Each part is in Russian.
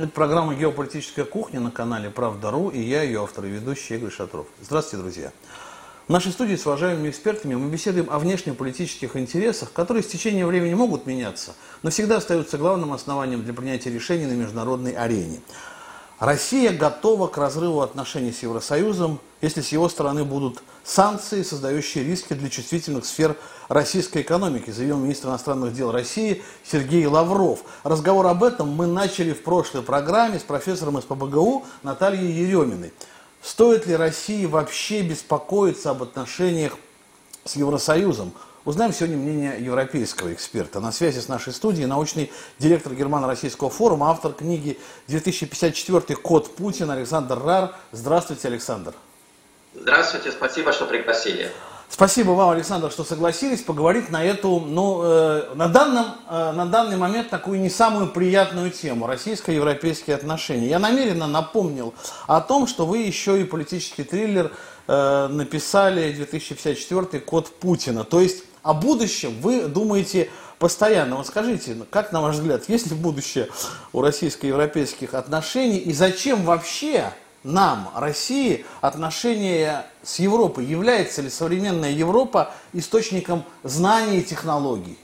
Это программа «Геополитическая кухня» на канале «Правда.ру» и я, ее автор и ведущий Игорь Шатров. Здравствуйте, друзья! В нашей студии с уважаемыми экспертами мы беседуем о внешнеполитических интересах, которые с течением времени могут меняться, но всегда остаются главным основанием для принятия решений на международной арене. Россия готова к разрыву отношений с Евросоюзом, если с его стороны будут санкции, создающие риски для чувствительных сфер российской экономики, заявил министр иностранных дел России Сергей Лавров. Разговор об этом мы начали в прошлой программе с профессором СПБГУ Натальей Ереминой. Стоит ли России вообще беспокоиться об отношениях с Евросоюзом? Узнаем сегодня мнение европейского эксперта. На связи с нашей студией научный директор Германо-Российского форума, автор книги «2054. Код Путина» Александр Рар. Здравствуйте, Александр. Здравствуйте, спасибо, что пригласили. Спасибо вам, Александр, что согласились поговорить на эту, ну, э, на, данном, э, на данный момент такую не самую приятную тему – российско-европейские отношения. Я намеренно напомнил о том, что вы еще и политический триллер э, написали 2054 «Код Путина». То есть о будущем вы думаете постоянно. Вот скажите, как на ваш взгляд, есть ли будущее у российско-европейских отношений и зачем вообще нам, России, отношения с Европой? Является ли современная Европа источником знаний и технологий?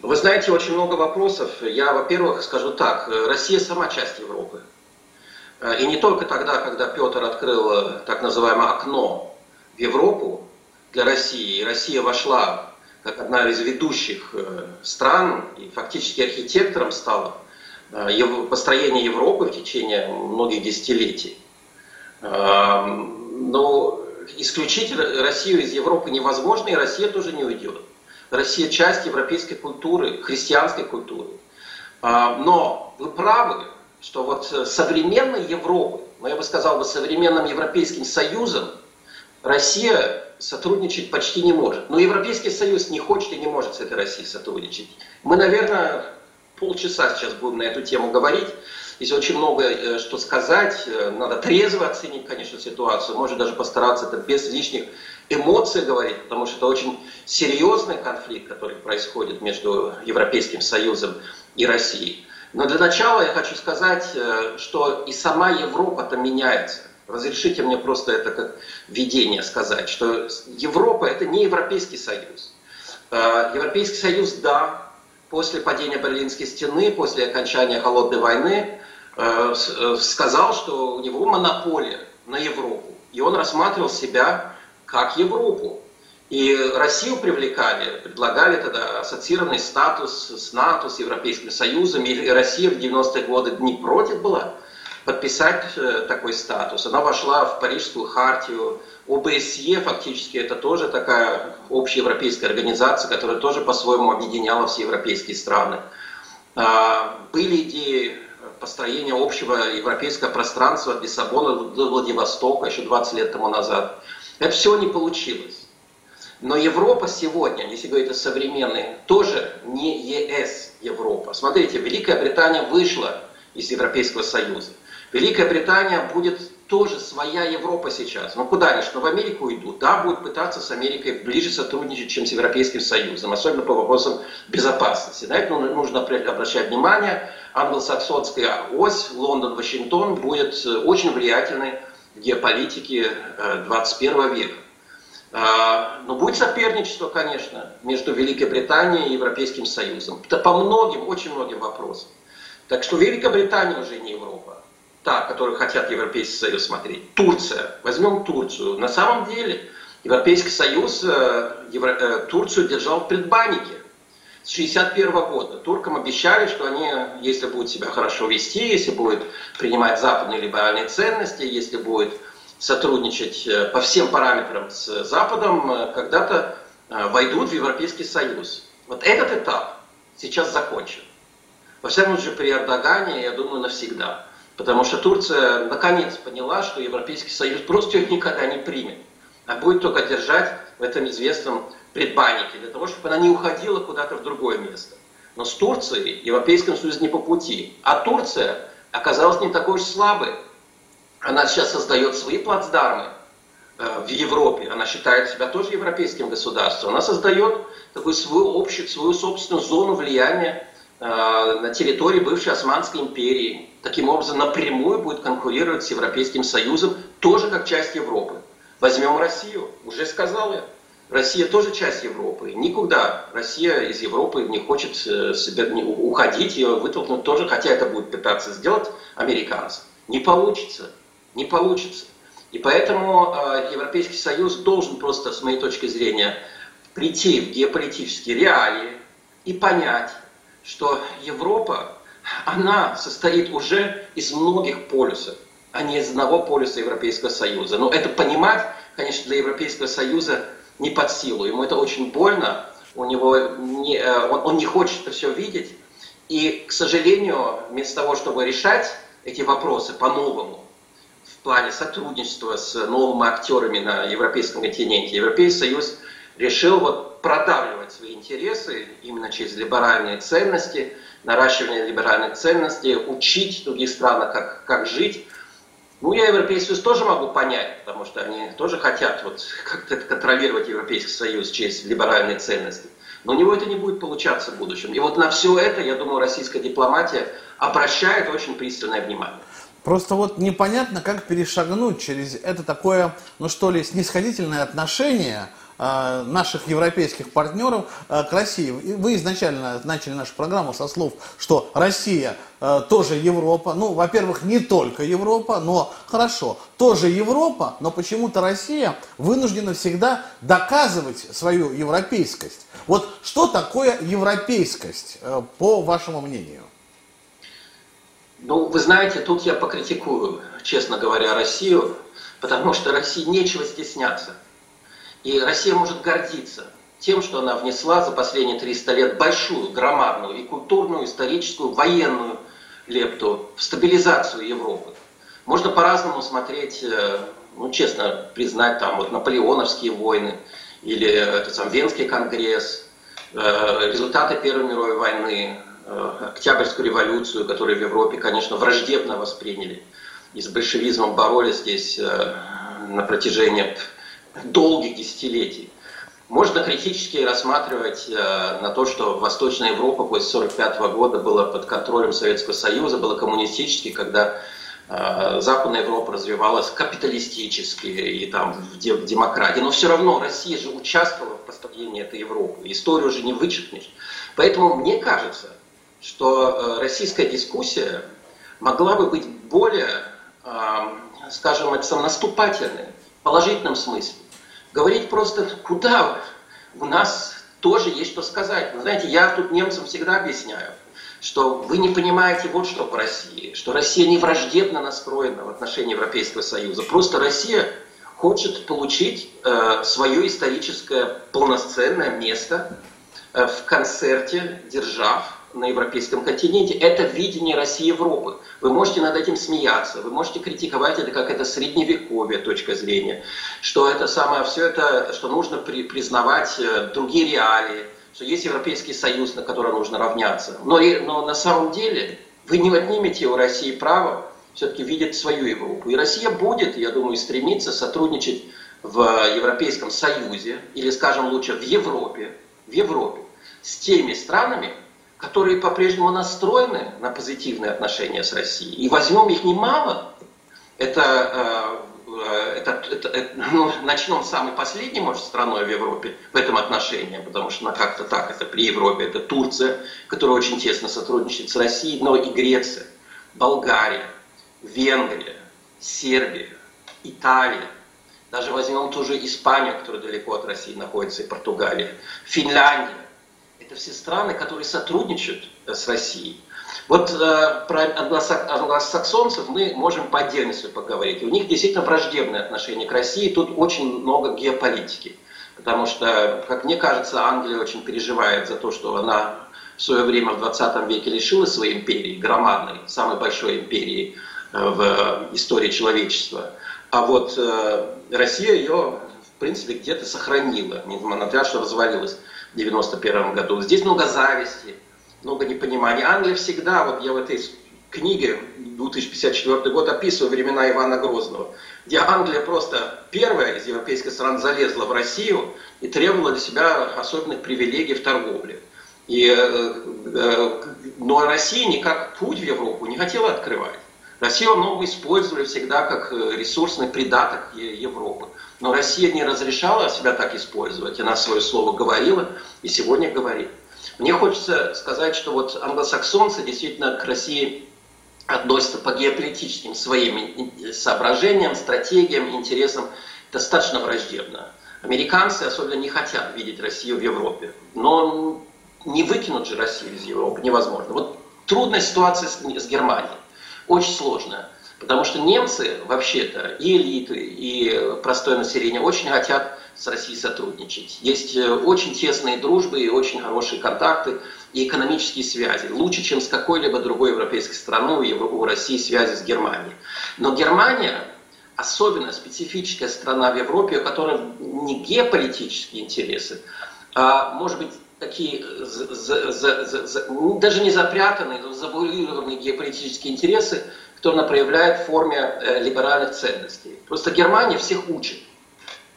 Вы знаете, очень много вопросов. Я, во-первых, скажу так. Россия сама часть Европы. И не только тогда, когда Петр открыл э, так называемое окно в Европу для России, и Россия вошла как одна из ведущих э, стран и фактически архитектором стала – Э, построения Европы в течение многих десятилетий. Эм, но исключить Россию из Европы невозможно, и Россия тоже не уйдет. Россия часть европейской культуры, христианской культуры. Эм, но вы правы, что вот современной Европы, ну я бы сказал бы современным Европейским Союзом, Россия сотрудничать почти не может. Но Европейский Союз не хочет и не может с этой Россией сотрудничать. Мы, наверное, полчаса сейчас будем на эту тему говорить. Здесь очень много э, что сказать. Э, надо трезво оценить, конечно, ситуацию. Может даже постараться это без лишних эмоций говорить, потому что это очень серьезный конфликт, который происходит между Европейским Союзом и Россией. Но для начала я хочу сказать, э, что и сама Европа-то меняется. Разрешите мне просто это как введение сказать, что Европа это не Европейский Союз. Европейский Союз, да, после падения Берлинской стены, после окончания Холодной войны, э, э, сказал, что у него монополия на Европу. И он рассматривал себя как Европу. И Россию привлекали, предлагали тогда ассоциированный статус с НАТО, с Европейским Союзом. И Россия в 90-е годы не против была подписать э, такой статус. Она вошла в Парижскую хартию. ОБСЕ фактически это тоже такая общеевропейская организация, которая тоже по-своему объединяла все европейские страны. А, были идеи построения общего европейского пространства от Лиссабона до Владивостока еще 20 лет тому назад. Это все не получилось. Но Европа сегодня, если говорить о современной, тоже не ЕС Европа. Смотрите, Великая Британия вышла из Европейского Союза. Великая Британия будет тоже своя Европа сейчас. Ну куда они? Что в Америку идут? Да, будет пытаться с Америкой ближе сотрудничать, чем с Европейским Союзом, особенно по вопросам безопасности. На это нужно обращать внимание. Англосаксонская ось Лондон-Вашингтон будет э, очень влиятельной в геополитике 21 э, века. А, но будет соперничество, конечно, между Великой Британией и Европейским Союзом. По многим, очень многим вопросам. Так что Великобритания уже не Европа та, которую хотят Европейский Союз смотреть. Турция. Возьмем Турцию. На самом деле Европейский Союз э, Евро, э, Турцию держал в предбаннике. С 1961 года туркам обещали, что они, если будут себя хорошо вести, если будут принимать западные либеральные ценности, если будут сотрудничать э, по всем параметрам с Западом, когда-то войдут в Европейский Союз. Вот этот этап сейчас закончен. Во всяком случае, при Эрдогане, я думаю, навсегда. Потому что Турция наконец поняла, что Европейский Союз просто их никогда не примет, а будет только держать в этом известном предбаннике, для того, чтобы она не уходила куда-то в другое место. Но с Турцией Европейскому Союзу не по пути. А Турция оказалась не такой уж слабой. Она сейчас создает свои плацдармы э, в Европе. Она считает себя тоже европейским государством. Она создает такую свою общую, свою собственную зону влияния на территории бывшей Османской империи. Таким образом, напрямую будет конкурировать с Европейским Союзом, тоже как часть Европы. Возьмем Россию, уже сказал я. Россия тоже часть Европы. Никуда Россия из Европы не хочет э, уходить, ее вытолкнуть тоже, хотя это будет пытаться сделать американцы. Не получится. Не получится. И поэтому э, Европейский Союз должен просто, с моей точки зрения, прийти в геополитические реалии и понять, что Европа, она состоит уже из многих полюсов, а не из одного полюса Европейского Союза. Но это понимать, конечно, для Европейского Союза не под силу. Ему это очень больно, у него не, э, он, он не хочет это все видеть. И, к сожалению, вместо того, чтобы решать эти вопросы по-новому, в плане сотрудничества с новыми актерами на европейском континенте, Европейский Союз решил вот продавливать свои интересы именно через либеральные ценности, наращивание либеральных ценностей, учить других стран, как, как жить. Ну, я Европейский Союз тоже могу понять, потому что они тоже хотят вот как-то контролировать Европейский Союз через либеральные ценности. Но у него это не будет получаться в будущем. И вот на все это, я думаю, российская дипломатия обращает очень пристальное внимание. Просто вот непонятно, как перешагнуть через это такое, ну что ли, снисходительное отношение наших европейских партнеров э, к России. Вы изначально начали нашу программу со слов, что Россия э, тоже Европа. Ну, во-первых, не только Европа, но хорошо, тоже Европа, но почему-то Россия вынуждена всегда доказывать свою европейскость. Вот что такое европейскость, по вашему мнению? Ну, вы знаете, тут я покритикую, честно говоря, Россию, потому что России нечего стесняться. И Россия может гордиться тем, что она внесла за последние 300 лет большую, громадную и культурную, историческую, военную лепту в стабилизацию Европы. Можно по-разному смотреть, э, ну, честно признать, там вот наполеоновские войны или это, сам Венский конгресс, э, результаты Первой мировой войны, э, Октябрьскую революцию, которую в Европе, конечно, враждебно восприняли. И с большевизмом боролись здесь на протяжении долгих десятилетий. Можно критически рассматривать э, на то, что Восточная Европа после 1945 года была под контролем Советского Союза, была коммунистической, когда э, Западная Европа развивалась капиталистически и там в демократии. Но все равно Россия же участвовала в построении этой Европы. Историю уже не вычеркнешь. Поэтому мне кажется, что э, российская дискуссия могла бы быть более, скажем, наступательной, в положительном смысле говорить просто, куда у нас тоже есть что сказать. Вы знаете, я тут немцам всегда объясняю, что вы не понимаете вот что по России, что Россия не враждебно настроена в отношении Европейского Союза. Просто Россия хочет получить э, свое историческое полноценное место э, в концерте держав, на европейском континенте. Это видение России Европы. Вы можете над этим смеяться, вы можете критиковать это как это средневековье точка зрения, что это самое, все это, что нужно при, признавать э, другие реалии, что есть Европейский Союз, на который нужно равняться. Но, но на самом деле вы не отнимете у России право все-таки видеть свою Европу. И Россия будет, я думаю, стремиться сотрудничать в Европейском Союзе, или, скажем лучше, в Европе, в Европе, с теми странами, которые по-прежнему настроены на позитивные отношения с Россией, и возьмем их немало, это, э, э, это, это, это ну, начнем с самой последней, может, страной в Европе в этом отношении, потому что ну, как-то так, это при Европе, это Турция, которая очень тесно сотрудничает с Россией, но и Греция, Болгария, Венгрия, Сербия, Италия, даже возьмем ту же Испанию, которая далеко от России находится, и Португалия, Финляндия, это все страны, которые сотрудничают э, с Россией. Вот э, про англосаксонцев мы можем по отдельности поговорить. У них действительно враждебное отношение к России. Тут очень много геополитики. Потому что, как мне кажется, Англия очень переживает за то, что она в свое время в 20 веке лишилась своей империи, громадной, самой большой империи э, в истории человечества. А вот э, Россия ее, в принципе, где-то сохранила, несмотря на то, что развалилась. 91 году. Здесь много зависти, много непонимания. Англия всегда, вот я в этой книге 2054 год описываю времена Ивана Грозного, где Англия просто первая из европейских стран залезла в Россию и требовала для себя особенных привилегий в торговле. И, но Россия никак путь в Европу не хотела открывать. Россию много использовали всегда как ресурсный придаток Европы. Но Россия не разрешала себя так использовать. Она свое слово говорила и сегодня говорит. Мне хочется сказать, что вот англосаксонцы действительно к России относятся по геополитическим своим соображениям, стратегиям, интересам достаточно враждебно. Американцы особенно не хотят видеть Россию в Европе. Но не выкинут же Россию из Европы невозможно. Вот трудная ситуация с, с Германией. Очень сложная. Потому что немцы вообще-то и элиты, и простое население очень хотят с Россией сотрудничать. Есть э, очень тесные дружбы и очень хорошие контакты и экономические связи. Лучше, чем с какой-либо другой европейской страной у России связи с Германией. Но Германия особенно специфическая страна в Европе, у которой не геополитические интересы, а, может быть, такие за, за, за, даже не запрятанные, но завуалированные геополитические интересы, которые она проявляет в форме э, либеральных ценностей. Просто Германия всех учит.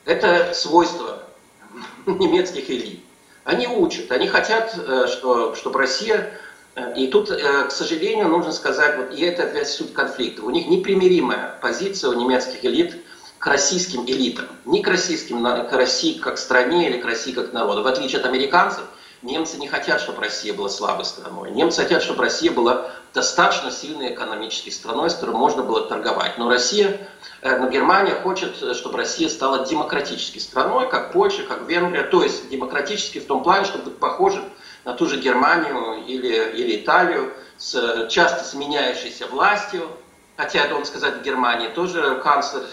Это свойство немецких элит. Они учат, они хотят, э, что, чтобы Россия... Э, и тут, к сожалению, нужно сказать, вот, и это опять суть конфликта. У них непримиримая позиция у немецких элит к российским элитам. Не к российским, к России как стране или к России как народу. В отличие от американцев, немцы не хотят, чтобы Россия была слабой страной. Немцы хотят, чтобы Россия была достаточно сильной экономической страной, с которой можно было торговать. Но Россия, э, но Германия хочет, э, чтобы Россия стала демократической страной, как Польша, как Венгрия. То есть демократической в том плане, чтобы быть похожим на ту же Германию или, или Италию, с часто сменяющейся властью. Хотя, я должен сказать, в Германии тоже канцлер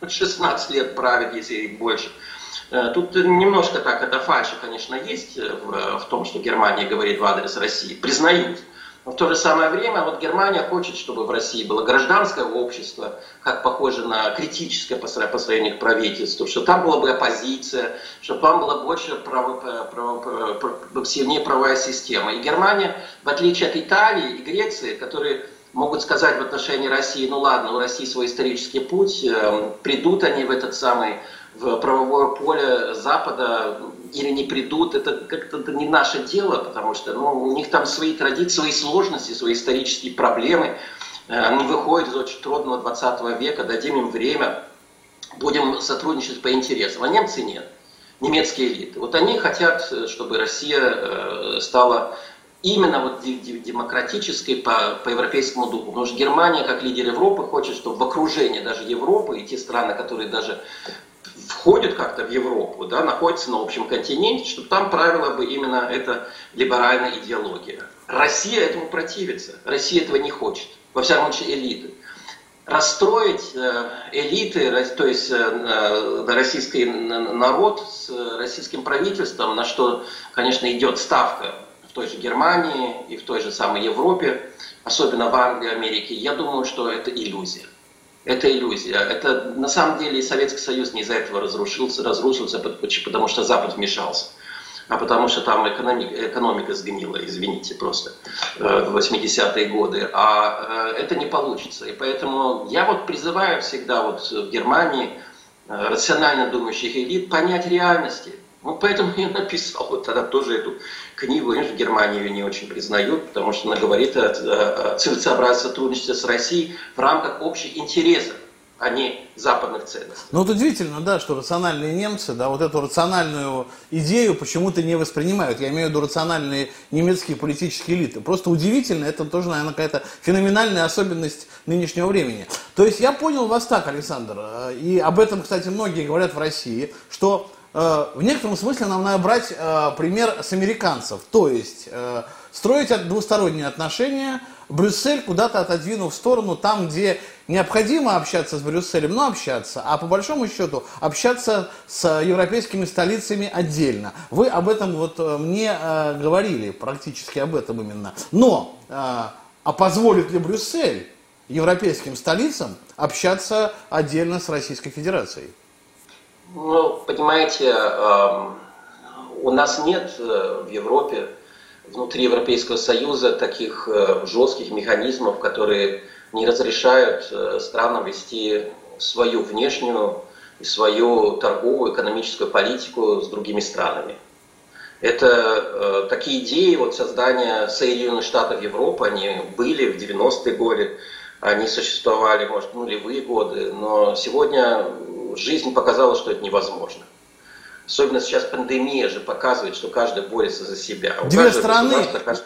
16 лет правит, если и больше. Э, тут немножко так, это фальши, конечно, есть в, в том, что Германия говорит в адрес России. Признают. Но в то же самое время вот Германия хочет, чтобы в России было гражданское общество, как похоже на критическое по сравнению к правительству, что там была бы оппозиция, чтобы там была больше право, право, право, сильнее правовая система. И Германия, в отличие от Италии и Греции, которые могут сказать в отношении России, ну ладно, у России свой исторический путь, э, придут они в этот самый в правовое поле Запада или не придут, это как-то не наше дело, потому что ну, у них там свои традиции, свои сложности, свои исторические проблемы. Э, они выходят из очень трудного 20 века, дадим им время, будем сотрудничать по интересам. А немцы нет. Немецкие элиты. Вот они хотят, чтобы Россия э, стала именно вот демократической по, по европейскому духу. Потому что Германия, как лидер Европы, хочет, чтобы в окружении даже Европы и те страны, которые даже входят как-то в Европу, да, находятся на общем континенте, чтобы там правила бы именно эта либеральная идеология. Россия этому противится. Россия этого не хочет. Во всяком случае, элиты. Расстроить э, элиты, то есть э, российский народ с российским правительством, на что, конечно, идет ставка в той же Германии и в той же самой Европе, особенно в Англии, Америке, я думаю, что это иллюзия. Это иллюзия. Это на самом деле и Советский Союз не из-за этого разрушился, разрушился, потому что Запад вмешался а потому что там экономика, экономика сгнила, извините, просто э, в 80-е годы. А э, это не получится. И поэтому я вот призываю всегда вот в Германии э, рационально думающих элит понять реальности – вот поэтому я написал вот тогда тоже эту книгу. Конечно, в Германии ее не очень признают, потому что она говорит о, о целесообразном сотрудничестве с Россией в рамках общих интересов а не западных ценностей. Ну вот удивительно, да, что рациональные немцы, да, вот эту рациональную идею почему-то не воспринимают. Я имею в виду рациональные немецкие политические элиты. Просто удивительно, это тоже, наверное, какая-то феноменальная особенность нынешнего времени. То есть я понял вас так, Александр, э, и об этом, кстати, многие говорят в России, что в некотором смысле нам надо брать э, пример с американцев. То есть э, строить двусторонние отношения, Брюссель куда-то отодвинув в сторону там, где необходимо общаться с Брюсселем, но общаться, а по большому счету общаться с европейскими столицами отдельно. Вы об этом вот мне э, говорили, практически об этом именно. Но, э, а позволит ли Брюссель европейским столицам общаться отдельно с Российской Федерацией? Ну, понимаете, эм, у нас нет э, в Европе, внутри Европейского Союза таких э, жестких механизмов, которые не разрешают э, странам вести свою внешнюю и свою торговую, экономическую политику с другими странами. Это э, такие идеи вот создания Соединенных Штатов Европы, они были в 90-е годы, они существовали, может, нулевые годы, но сегодня жизнь показала, что это невозможно. Особенно сейчас пандемия же показывает, что каждый борется за себя. У две страны,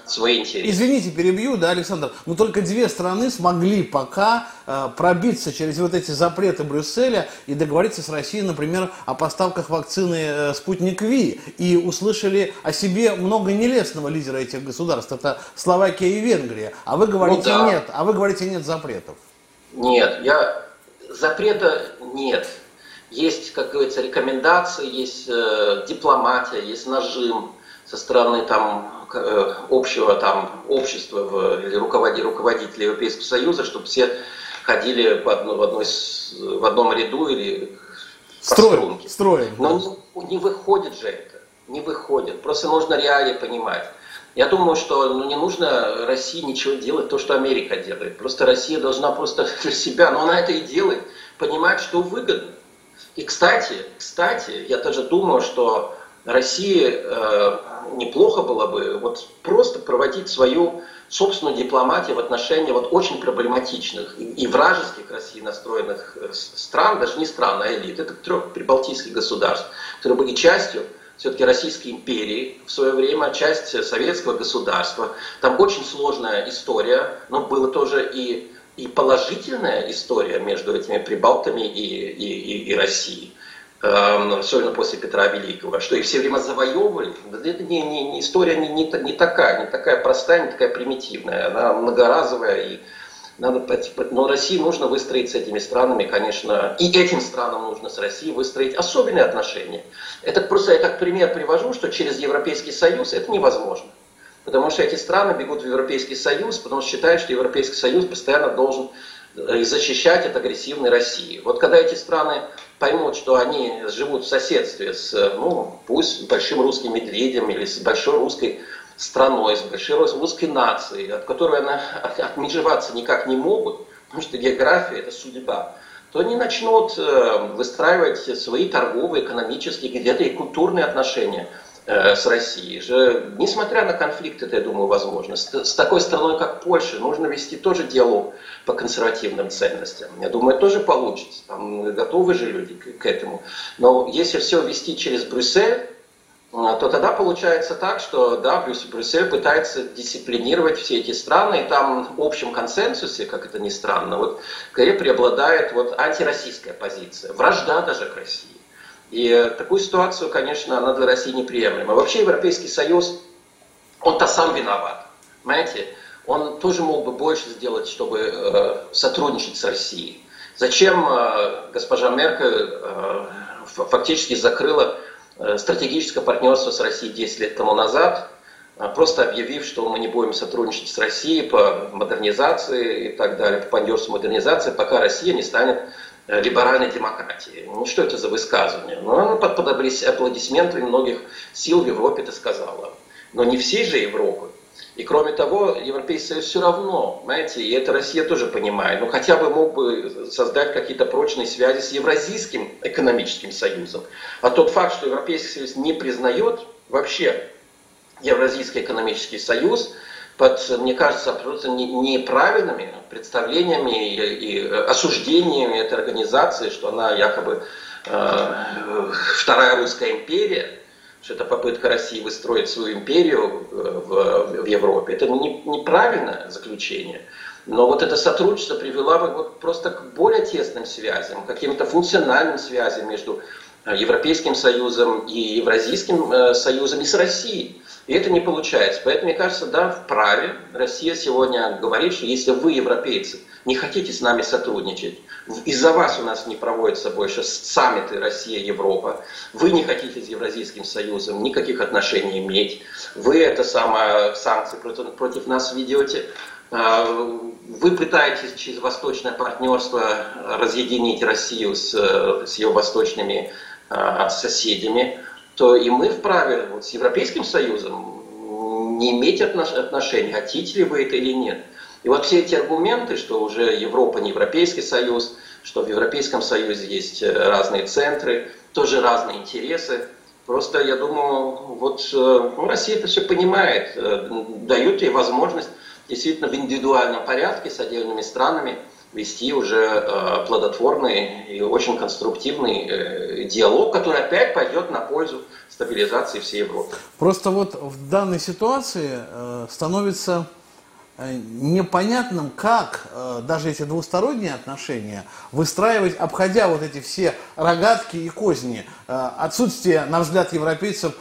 свои интересы. Извините, перебью, да, Александр, но только две страны смогли пока э, пробиться через вот эти запреты Брюсселя и договориться с Россией, например, о поставках вакцины э, «Спутник Ви». И услышали о себе много нелестного лидера этих государств. Это Словакия и Венгрия. А вы говорите ну, да. нет, а вы говорите нет запретов. Нет, я запрета нет. Есть, как говорится, рекомендации, есть э, дипломатия, есть нажим со стороны там, э, общего там, общества в, или руководителей, руководителей Европейского Союза, чтобы все ходили в, одно, в, одной, в одном ряду или строим, строим. Но не, не выходит же это, не выходит. Просто нужно реалии понимать. Я думаю, что ну, не нужно России ничего делать, то, что Америка делает. Просто Россия должна просто для себя, но она это и делает, понимать, что выгодно. И, кстати, кстати, я тоже думаю, что России э, неплохо было бы вот просто проводить свою собственную дипломатию в отношении вот очень проблематичных и, и вражеских России настроенных э, стран, даже не стран, а элит, это трех прибалтийских государств, которые были частью все-таки Российской империи в свое время, часть советского государства. Там очень сложная история, но было тоже и и положительная история между этими прибалтами и, и, и, и Россией, эм, особенно после Петра Великого, что их все время завоевывали. Это не, не, не история не, не, не такая, не такая простая, не такая примитивная, она многоразовая и надо, но России нужно выстроить с этими странами, конечно, и этим странам нужно с Россией выстроить особенные отношения. Это просто я как пример привожу, что через Европейский Союз это невозможно. Потому что эти страны бегут в Европейский Союз, потому что считают, что Европейский Союз постоянно должен э, защищать от агрессивной России. Вот когда эти страны поймут, что они живут в соседстве с, ну, пусть большим русским медведем или с большой русской страной, с большой русской нацией, от которой она отмежеваться никак не могут, потому что география – это судьба, то они начнут э, выстраивать свои торговые, экономические, где-то и культурные отношения – Э, с Россией же, несмотря на конфликт, это, я думаю, возможно. С, такой страной, как Польша, нужно вести тоже диалог по консервативным ценностям. Я думаю, тоже получится. Там готовы же люди к, к этому. Но если все вести через Брюссель, э, то тогда получается так, что да, Брюссель пытается дисциплинировать все эти страны, и там в общем консенсусе, как это ни странно, вот скорее преобладает вот антироссийская позиция, вражда даже к России. И такую ситуацию, конечно, она для России неприемлема. Вообще Европейский Союз, он-то сам виноват. Понимаете? Он тоже мог бы больше сделать, чтобы э, сотрудничать с Россией. Зачем э, госпожа Меркель э, фактически закрыла э, стратегическое партнерство с Россией 10 лет тому назад, э, просто объявив, что мы не будем сотрудничать с Россией по модернизации и так далее, по партнерству модернизации, пока Россия не станет Э, либеральной демократии. Ну что это за высказывание? Ну, она под, аплодисментами многих сил в Европе это сказала. Но не всей же Европы. И кроме того, Европейский Союз все равно, знаете, и это Россия тоже понимает, ну хотя бы мог бы создать какие-то прочные связи с Евразийским экономическим союзом. А тот факт, что Европейский Союз не признает вообще Евразийский экономический союз, под, мне кажется, абсолютно неправильными представлениями и, и осуждениями этой организации, что она якобы э, вторая русская империя, что это попытка России выстроить свою империю э, в, в Европе. Это не, неправильное заключение. Но вот это сотрудничество привело вот просто к более тесным связям, каким-то функциональным связям между э, Европейским Союзом и Евразийским э, Союзом и с Россией. И это не получается. Поэтому, мне кажется, да, вправе Россия сегодня говорит, что если вы, европейцы, не хотите с нами сотрудничать, из-за вас у нас не проводятся больше саммиты Россия-Европа, вы не хотите с Евразийским Союзом никаких отношений иметь, вы это самое санкции против, против нас ведете, а, вы пытаетесь через восточное партнерство разъединить Россию с, с ее восточными а, соседями, то и мы вправе вот, с Европейским Союзом не иметь отношений, хотите ли вы это или нет. И вот все эти аргументы, что уже Европа не Европейский Союз, что в Европейском Союзе есть э, разные центры, тоже разные интересы, Просто я думаю, вот ну, Россия это все понимает, дают ей возможность действительно в индивидуальном порядке с отдельными странами вести уже э, плодотворный и очень конструктивный э, диалог, который опять пойдет на пользу стабилизации всей Европы. Просто вот в данной ситуации э, становится непонятным, как даже эти двусторонние отношения выстраивать, обходя вот эти все рогатки и козни. Отсутствие, на взгляд европейцев,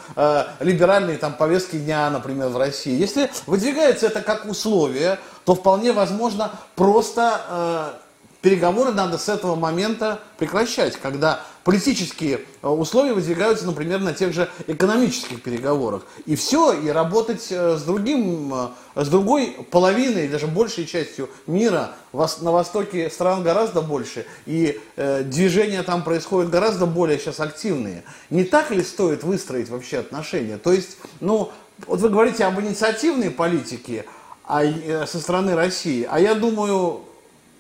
либеральной там, повестки дня, например, в России. Если выдвигается это как условие, то вполне возможно просто переговоры надо с этого момента прекращать, когда политические э, условия выдвигаются, например, на тех же экономических переговорах. И все, и работать э, с другим, э, с другой половиной, даже большей частью мира, на востоке стран гораздо больше, и движения там происходят гораздо более сейчас активные. Не так ли стоит выстроить вообще отношения? То есть, ну, вот вы говорите об инициативной политике а, со стороны России, а я думаю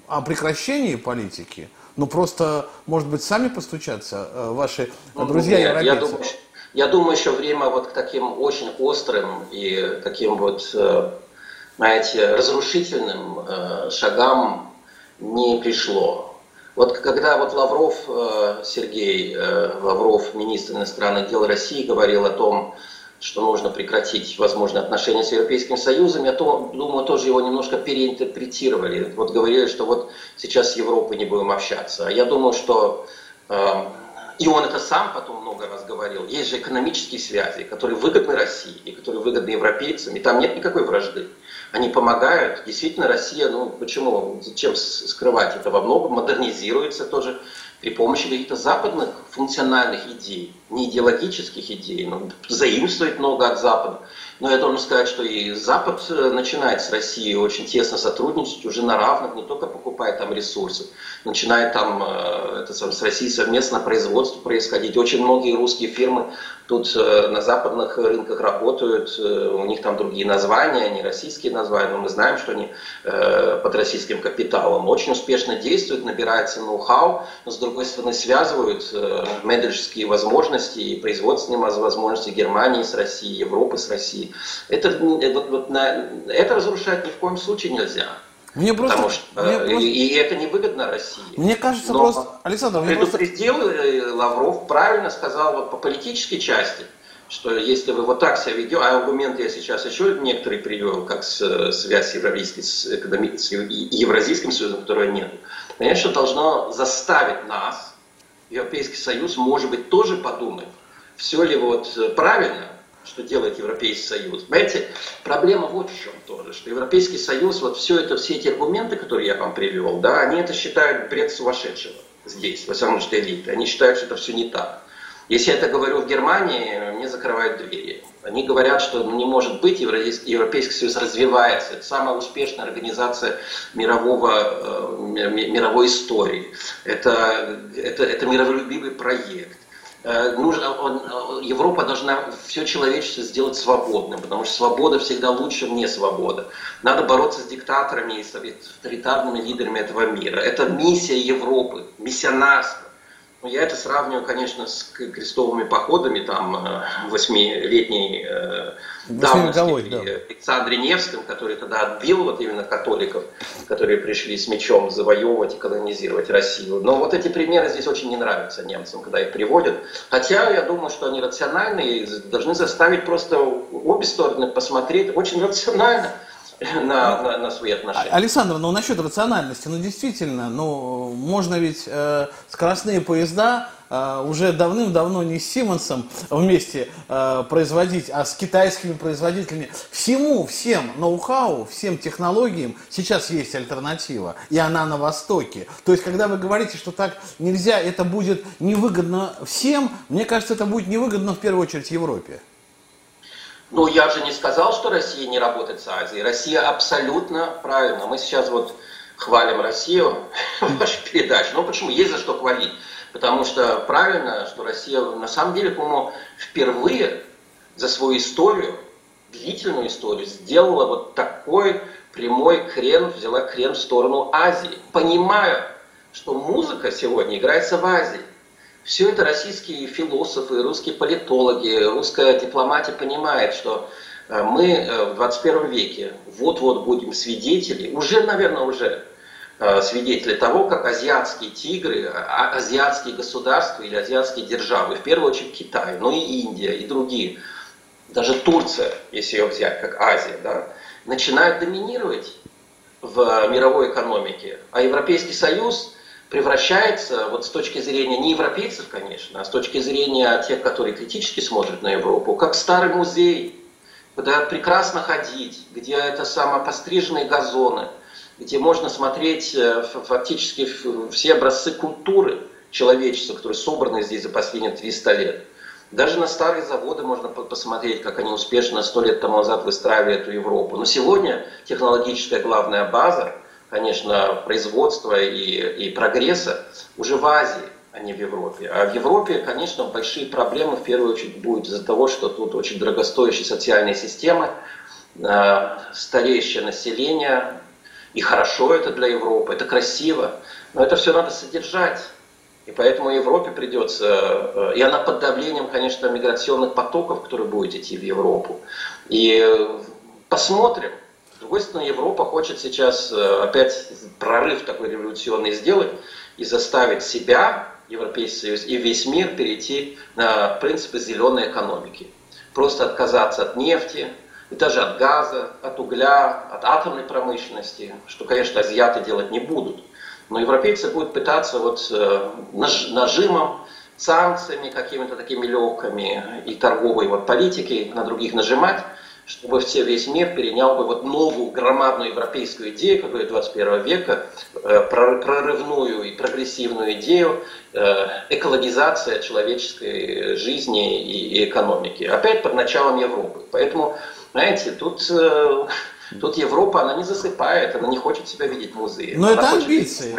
о прекращении политики – ну просто, может быть, сами постучаться, э, ваши ну, друзья нет, европейцы? Я думаю, я думаю, еще время вот к таким очень острым и таким вот, э, знаете, разрушительным э, шагам не пришло. Вот когда вот Лавров, Сергей Лавров, министр иностранных дел России, говорил о том, что нужно прекратить возможные отношения с Европейским Союзом, я то, думаю, тоже его немножко переинтерпретировали. Вот говорили, что вот сейчас с Европой не будем общаться. А я думаю, что э, и он это сам потом много раз говорил. Есть же экономические связи, которые выгодны России и которые выгодны европейцам, и там нет никакой вражды. Они помогают. Действительно, Россия, ну почему, зачем скрывать это, во многом модернизируется тоже при помощи каких-то западных функциональных идей, не идеологических идей, но заимствует много от Запада. Но я должен сказать, что и Запад э, начинает с Россией очень тесно сотрудничать, уже на равных, не только покупает там ресурсы, начинает там э, это, с Россией совместно производство происходить. Очень многие русские фирмы тут э, на западных рынках работают, у них там другие названия, не российские названия, но мы знаем, что они под российским капиталом очень успешно действуют, набирается ноу-хау, но с другой стороны связывают менеджерские возможности и производственные возможности Германии с Россией, Европы с Россией. Это, вот, вот на, это разрушать ни в коем случае нельзя. Мне просто, Потому что мне просто... И, и это невыгодно России. Мне кажется, Но просто Александр, мне предупредил просто... Лавров, правильно сказал вот по политической части, что если вы вот так себя ведете, а аргументы я сейчас еще некоторые привел, как с, связь с, экономи... с Евразийским союзом, которого нет, конечно, должно заставить нас, Европейский Союз, может быть, тоже подумать, все ли вот правильно, что делает Европейский Союз. Понимаете, проблема вот в чем тоже, что Европейский Союз, вот все это, все эти аргументы, которые я вам привел, да, они это считают бред сумасшедшего здесь, во всяком случае элиты. Они считают, что это все не так. Если я это говорю в Германии, мне закрывают двери. Они говорят, что не может быть, Европейский Союз развивается. Это самая успешная организация мирового, э, мировой истории. Это, это, это миролюбивый проект. Э, нужно, он, э, Европа должна все человечество сделать свободным, потому что свобода всегда лучше вне свободы. Надо бороться с диктаторами и с авторитарными лидерами этого мира. Это миссия Европы, миссионарство. Ну, я это сравниваю, конечно, с крестовыми походами, там, э, восьмилетней э, давности да. Александре Невском, который тогда отбил вот именно католиков, которые пришли с мечом завоевывать и колонизировать Россию. Но вот эти примеры здесь очень не нравятся немцам, когда их приводят. Хотя я думаю, что они рациональные и должны заставить просто обе стороны посмотреть очень рационально на, на, на свои отношения. Александр, ну насчет рациональности, ну действительно, ну можно ведь э, скоростные поезда э, уже давным-давно не с Симонсом вместе э, производить, а с китайскими производителями. Всему, всем ноу-хау, всем технологиям сейчас есть альтернатива, и она на Востоке. То есть, когда вы говорите, что так нельзя, это будет невыгодно всем, мне кажется, это будет невыгодно в первую очередь Европе. Ну, я же не сказал, что Россия не работает с Азией. Россия абсолютно правильно. Мы сейчас вот хвалим Россию в вашей передаче. Ну, почему? Есть за что хвалить. Потому что правильно, что Россия на самом деле, по-моему, впервые за свою историю, длительную историю, сделала вот такой прямой крен, взяла крен в сторону Азии. Понимая, что музыка сегодня играется в Азии. Все это российские философы, русские политологи, русская дипломатия понимает, что э, мы э, в 21 веке вот-вот будем свидетели, уже, наверное, уже э, свидетели того, как азиатские тигры, а, азиатские государства или азиатские державы, в первую очередь Китай, но и Индия, и другие, даже Турция, если ее взять, как Азия, да, начинают доминировать в мировой экономике. А Европейский Союз превращается, вот с точки зрения не европейцев, конечно, а с точки зрения тех, которые критически смотрят на Европу, как старый музей, куда прекрасно ходить, где это самопостриженные газоны, где можно смотреть э, фактически все образцы культуры человечества, которые собраны здесь за последние 300 лет. Даже на старые заводы можно посмотреть, как они успешно сто лет тому назад выстраивали эту Европу. Но сегодня технологическая главная база конечно, производства и, и прогресса уже в Азии, а не в Европе. А в Европе, конечно, большие проблемы в первую очередь будут из-за того, что тут очень дорогостоящие социальные системы, э, стареющее население, и хорошо это для Европы, это красиво, но это все надо содержать. И поэтому Европе придется, э, и она под давлением, конечно, миграционных потоков, которые будут идти в Европу. И посмотрим, с другой стороны, Европа хочет сейчас э, опять прорыв такой революционный сделать и заставить себя, Европейский Союз и весь мир перейти на принципы зеленой экономики. Просто отказаться от нефти, и даже от газа, от угля, от атомной промышленности, что, конечно, азиаты делать не будут. Но европейцы будут пытаться вот э, нажимом, санкциями какими-то такими легкими и торговой вот политикой на других нажимать, чтобы все, весь мир перенял бы вот новую громадную европейскую идею, какую 21 века, э, прорывную и прогрессивную идею э, экологизация человеческой жизни и экономики. Опять под началом Европы. Поэтому, знаете, тут э, Тут Европа, она не засыпает, она не хочет себя видеть в музее. Но она это амбиции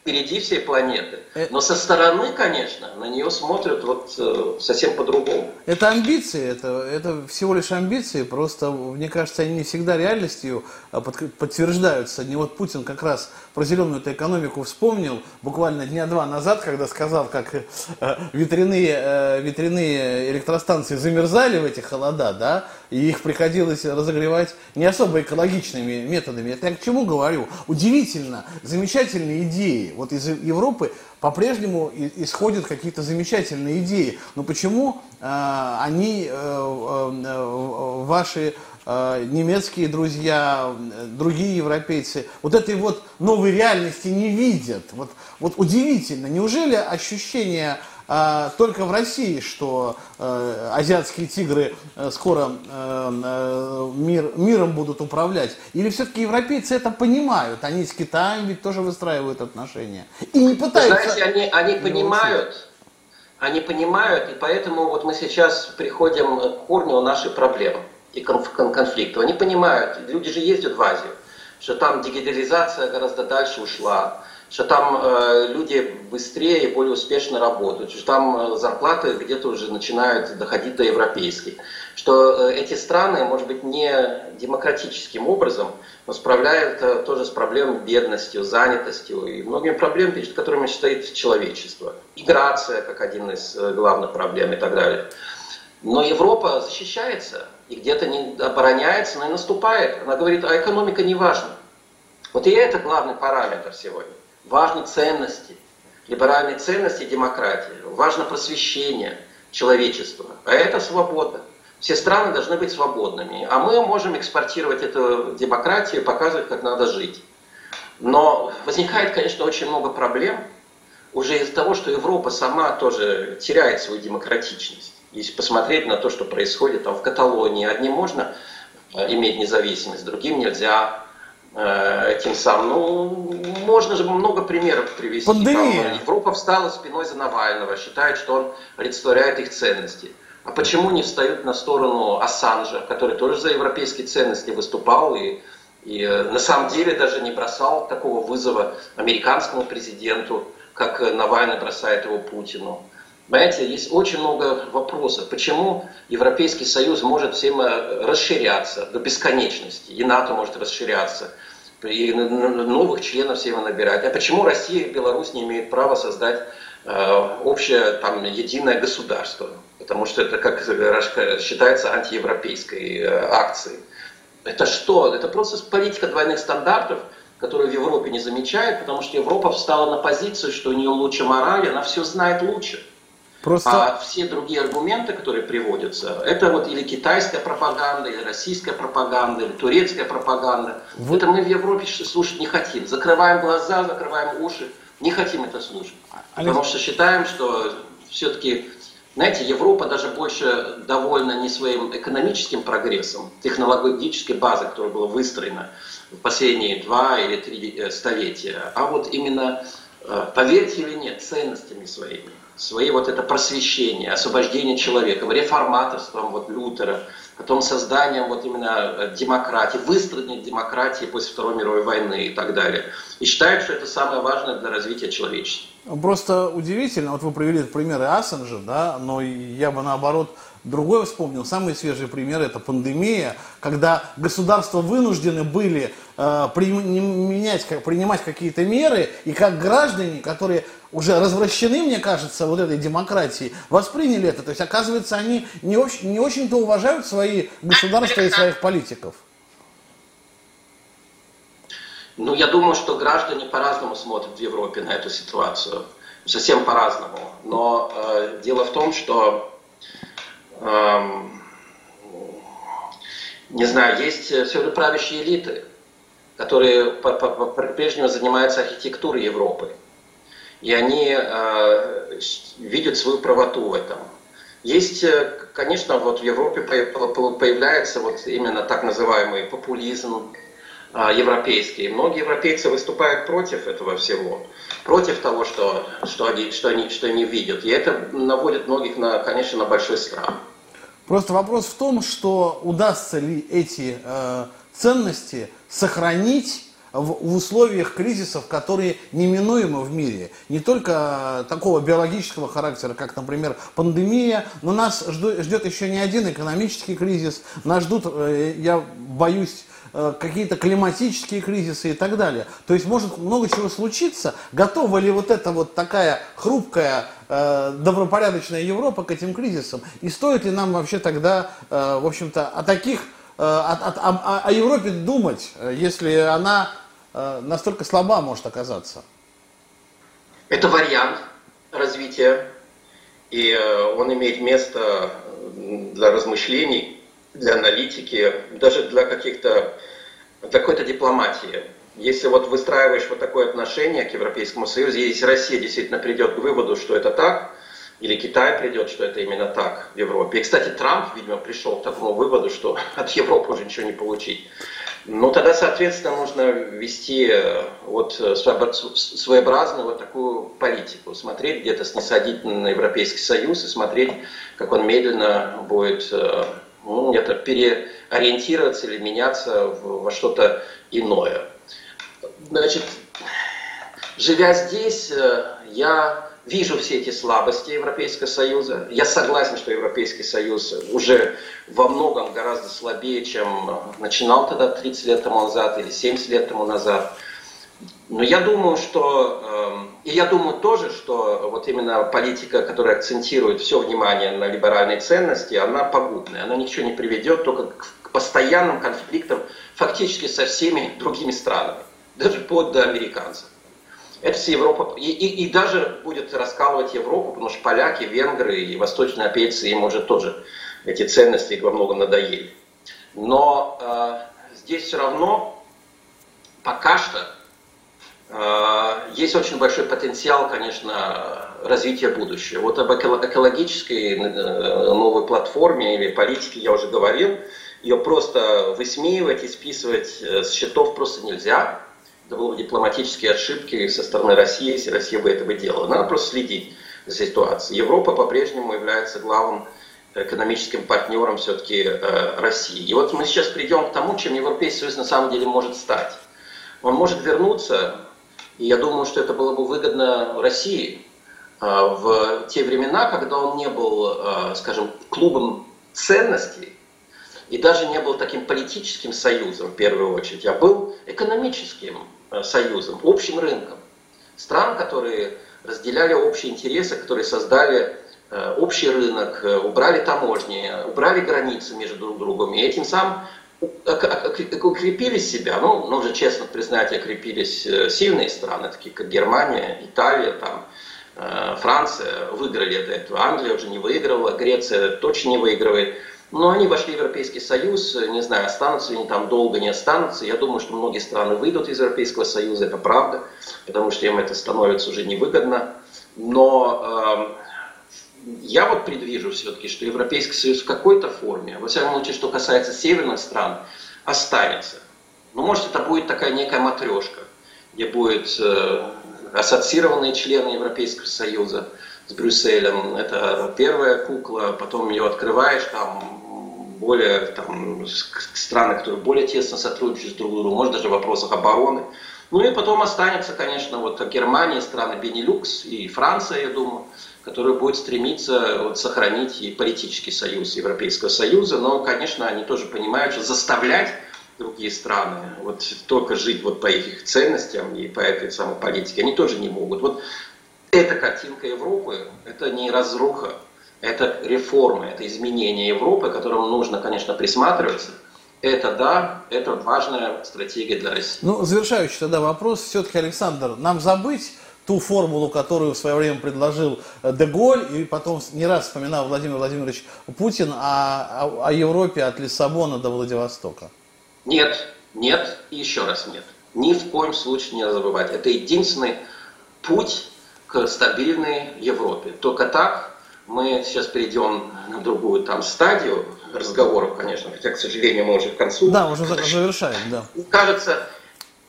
впереди всей планеты. Э, Но со стороны, конечно, на нее смотрят вот э, совсем по-другому. Это амбиции, это, это всего лишь амбиции, просто, мне кажется, они не всегда реальностью а подтверждаются. Не вот Путин как раз про зеленую экономику вспомнил буквально дня два назад, когда сказал, как э, ветряные, ветряные электростанции замерзали в эти холода, да, и их приходилось разогревать не особо экологичными методами. Это я к чему говорю? Удивительно, замечательные идеи. Вот из Европы по-прежнему исходят какие-то замечательные идеи. Но почему э, они, э, э, ваши э, немецкие друзья, другие европейцы, вот этой вот новой реальности не видят? Вот, вот удивительно. Неужели ощущение а, только в России, что э, азиатские тигры э, скоро э, мир, миром будут управлять? Или все-таки европейцы это понимают? Они с Китаем ведь тоже выстраивают отношения. И не пытаются... Знаете, они, они понимают, они понимают, и поэтому вот мы сейчас приходим к корню нашей проблемы и конфликтов. Они понимают, люди же ездят в Азию, что там дигитализация гораздо дальше ушла, что там э, люди быстрее и более успешно работают, что там э, зарплаты где-то уже начинают доходить до европейских, что э, эти страны, может быть, не демократическим образом, но справляют тоже с проблемами бедностью, занятостью и многими проблемами, перед которыми стоит человечество. Миграция как один из главных проблем и так далее. Но Европа защищается и где-то не обороняется, но и наступает. Она говорит, а экономика не важна. Вот и это главный параметр сегодня важны ценности, либеральные ценности и демократия, важно просвещение человечества, а это свобода. Все страны должны быть свободными, а мы можем экспортировать эту демократию, показывать, как надо жить. Но возникает, конечно, очень много проблем уже из-за того, что Европа сама тоже теряет свою демократичность. Если посмотреть на то, что происходит там в Каталонии, одним можно э, иметь независимость, другим нельзя. Э, этим самым. Ну, можно же много примеров привести. Пандемия. Там, Европа встала спиной за Навального, считает, что он олицетворяет их ценности. А почему не встают на сторону Ассанжа, который тоже за европейские ценности выступал и, и э, на самом деле даже не бросал такого вызова американскому президенту, как Навальный бросает его Путину. Понимаете, есть очень много вопросов. Почему Европейский Союз может всем э, расширяться до бесконечности, и НАТО может расширяться. и новых членов все его набирать. А почему Россия и Беларусь не имеют права создать э, общее там, единое государство? Потому что это, как считается, антиевропейской э, акцией. Это что? Это просто политика двойных стандартов, которую в Европе не замечают, потому что Европа встала на позицию, что у нее лучше мораль, она все знает лучше. Просто... А все другие аргументы, которые приводятся, это вот или китайская пропаганда, или российская пропаганда, или турецкая пропаганда. Вы... Это мы в Европе слушать не хотим. Закрываем глаза, закрываем уши, не хотим это слушать. Алекс... Потому что считаем, что все-таки, знаете, Европа даже больше довольна не своим экономическим прогрессом, технологической базой, которая была выстроена в последние два или три э, столетия, а вот именно, э, поверьте или нет, ценностями своими свои вот это просвещение, освобождение человека, реформаторством вот Лютера, потом созданием вот именно э, демократии, выстроение демократии после Второй мировой войны и так далее. И считают, что это самое важное для развития человечества. Просто удивительно, вот вы привели примеры Ассенжа, да, но я бы наоборот Другой вспомнил, самый свежий пример это пандемия, когда государства вынуждены были э, применять, как, принимать какие-то меры, и как граждане, которые уже развращены, мне кажется, вот этой демократией, восприняли это. То есть, оказывается, они не, очень, не очень-то уважают свои государства и своих политиков. Ну, я думаю, что граждане по-разному смотрят в Европе на эту ситуацию. Совсем по-разному. Но э, дело в том, что не знаю, есть э, все правящие элиты, которые по-прежнему занимаются архитектурой Европы. И они э, видят свою правоту в этом. Есть, э, конечно, вот в Европе появляется вот именно так называемый популизм э, европейский. Многие европейцы выступают против этого всего, против того, что, что, они, что, они, что они видят. И это наводит многих, на, конечно, на большой страх. Просто вопрос в том, что удастся ли эти э, ценности сохранить в, в условиях кризисов, которые неминуемы в мире. Не только такого биологического характера, как, например, пандемия, но нас ждет, еще не один экономический кризис, нас ждут, э, я боюсь, э, какие-то климатические кризисы и так далее. То есть может много чего случиться. Готова ли вот эта вот такая хрупкая э, добропорядочная Европа к этим кризисам? И стоит ли нам вообще тогда, э, в общем-то, о таких, э, о, о, о Европе думать, если она э, настолько слаба может оказаться? Это вариант развития, и э, он имеет место для размышлений, для аналитики, даже для каких-то какой-то дипломатии. Если вот выстраиваешь вот такое отношение к Европейскому Союзу, если Россия действительно придет к выводу, что это так, или Китай придет, что это именно так в Европе. И, кстати, Трамп, видимо, пришел к такому выводу, что от Европы уже ничего не получить. Ну, тогда, соответственно, нужно вести э, вот э, своеобразную вот такую политику. Смотреть где-то снисходительно на Европейский Союз и смотреть, как он медленно будет э, ну, где-то переориентироваться или меняться во что-то иное. Значит, живя здесь, э, я вижу все эти слабости Европейского Союза. Я согласен, что Европейский Союз уже во многом гораздо слабее, чем начинал тогда 30 лет тому назад или 70 лет тому назад. Но я думаю, что, э, и я думаю тоже, что вот именно политика, которая акцентирует все внимание на либеральные ценности, она пагубная, она ничего не приведет, только к постоянным конфликтам фактически со всеми другими странами даже вплоть до американцев. Это все Европа, и, и, и даже будет раскалывать Европу, потому что поляки, венгры и восточные опейцы, им уже тоже эти ценности во многом надоели. Но э, здесь все равно пока что есть очень большой потенциал, конечно, развития будущего. Вот об экологической э, новой платформе или политике я уже говорил. Ее просто высмеивать и списывать э, с счетов просто нельзя это были бы дипломатические ошибки со стороны России, если Россия бы этого делала. Надо просто следить за ситуацией. Европа по-прежнему является главным экономическим партнером все-таки э, России. И вот мы сейчас придем к тому, чем Европейский Союз на самом деле может стать. Он может вернуться, и я думаю, что это было бы выгодно России э, в те времена, когда он не был, э, скажем, клубом ценностей, и даже не был таким политическим союзом в первую очередь, а был экономическим э, союзом, общим рынком. Стран, которые разделяли общие интересы, которые создали общий рынок, убрали таможни, убрали границы между друг другом, и этим самым укрепили себя, ну, нужно честно признать, укрепились сильные страны, такие как Германия, Италия, там, Франция, выиграли это, Англия уже не выиграла, Греция точно не выигрывает. Но они вошли в Европейский Союз, не знаю, останутся ли они там долго, не останутся. Я думаю, что многие страны выйдут из Европейского Союза, это правда, потому что им это становится уже невыгодно. Но э, я вот предвижу все-таки, что Европейский Союз в какой-то форме, во всяком случае, что касается северных стран, останется. Ну, может, это будет такая некая матрешка, где будут э, ассоциированные члены Европейского Союза с Брюсселем. Это первая кукла, потом ее открываешь, там более там, страны, которые более тесно сотрудничают друг с другом, может даже в вопросах обороны. Ну и потом останется, конечно, вот Германия, страны Бенилюкс и Франция, я думаю, которые будут стремиться вот, сохранить и политический союз Европейского Союза, но, конечно, они тоже понимают, что заставлять другие страны вот только жить вот по их ценностям и по этой самой политике, они тоже не могут. Вот эта картинка Европы, это не разруха, это реформа, это изменение Европы, к которому нужно, конечно, присматриваться. Это да, это важная стратегия для России. Ну, завершающий тогда вопрос. Все-таки, Александр, нам забыть ту формулу, которую в свое время предложил э, Деголь, и потом не раз вспоминал Владимир Владимирович Путин о, о, о Европе от Лиссабона до Владивостока? Нет, нет и еще раз нет. Ни в коем случае не забывать. Это единственный путь к стабильной Европе. Только так мы сейчас перейдем на другую там стадию разговоров, конечно, хотя, к сожалению, мы уже к концу. Да, уже завершаем, да. Кажется,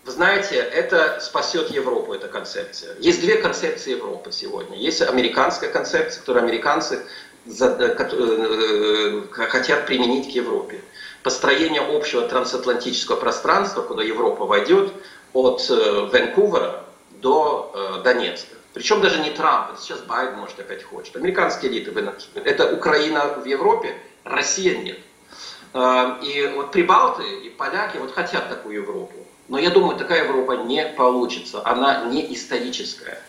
вы знаете, это спасет Европу, эта концепция. Есть две концепции Европы сегодня. Есть американская концепция, которую американцы э, э, хотят применить к Европе. Построение общего трансатлантического пространства, куда Европа войдет от э, Ванкувера до Донецка. Причем даже не Трамп, сейчас Байден, может, опять хочет. Американские элиты выносят. Это Украина в Европе, Россия нет. И вот прибалты и поляки вот хотят такую Европу. Но я думаю, такая Европа не получится. Она не историческая.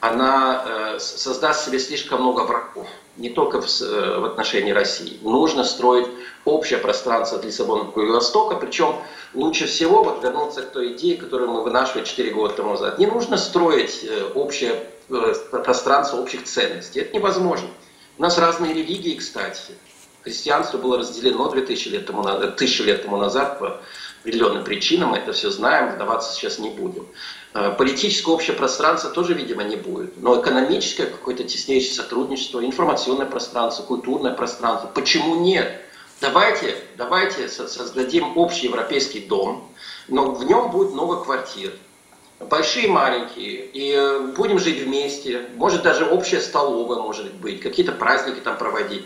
Она э, создаст себе слишком много врагов. Не только в, э, в отношении России. Нужно строить общее пространство для Лиссабона и Востока. Причем лучше всего вот вернуться к той идее, которую мы вынашивали 4 года тому назад. Не нужно строить э, общее э, пространство общих ценностей. Это невозможно. У нас разные религии, кстати. Христианство было разделено 2000 лет тому, тысячи лет тому назад по определенным причинам, мы это все знаем, вдаваться сейчас не будем. Э, политическое общее пространство тоже, видимо, не будет. Но экономическое какое-то теснейшее сотрудничество, информационное пространство, культурное пространство, почему нет? Давайте, давайте создадим общий европейский дом, но в нем будет много квартир, большие, маленькие, и э, будем жить вместе, может даже общая столовая может быть, какие-то праздники там проводить.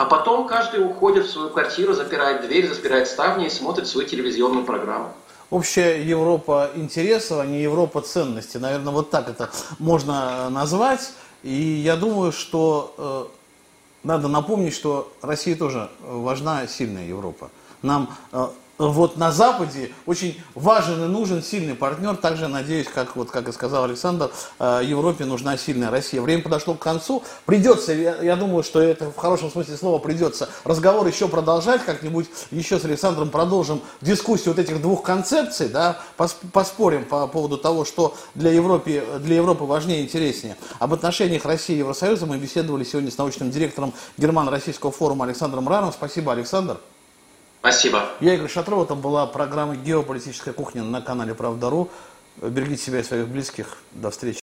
А потом каждый уходит в свою квартиру, запирает дверь, запирает ставни и смотрит свою телевизионную программу. Общая Европа интересов, а не Европа ценностей. Наверное, вот так это можно назвать. И я думаю, что э, надо напомнить, что России тоже важна сильная Европа. Нам э, вот на Западе очень важен и нужен сильный партнер. Также, надеюсь, как, вот, как и сказал Александр, э, Европе нужна сильная Россия. Время подошло к концу. Придется, я, я думаю, что это в хорошем смысле слова придется разговор еще продолжать. Как-нибудь еще с Александром продолжим дискуссию вот этих двух концепций. Да, поспорим по поводу того, что для Европы, для Европы важнее и интереснее. Об отношениях России и Евросоюза мы беседовали сегодня с научным директором Германо-Российского форума Александром Раном. Спасибо, Александр. Спасибо. Я Игорь Шатров. Это была программа «Геополитическая кухня» на канале «Правда.ру». Берегите себя и своих близких. До встречи.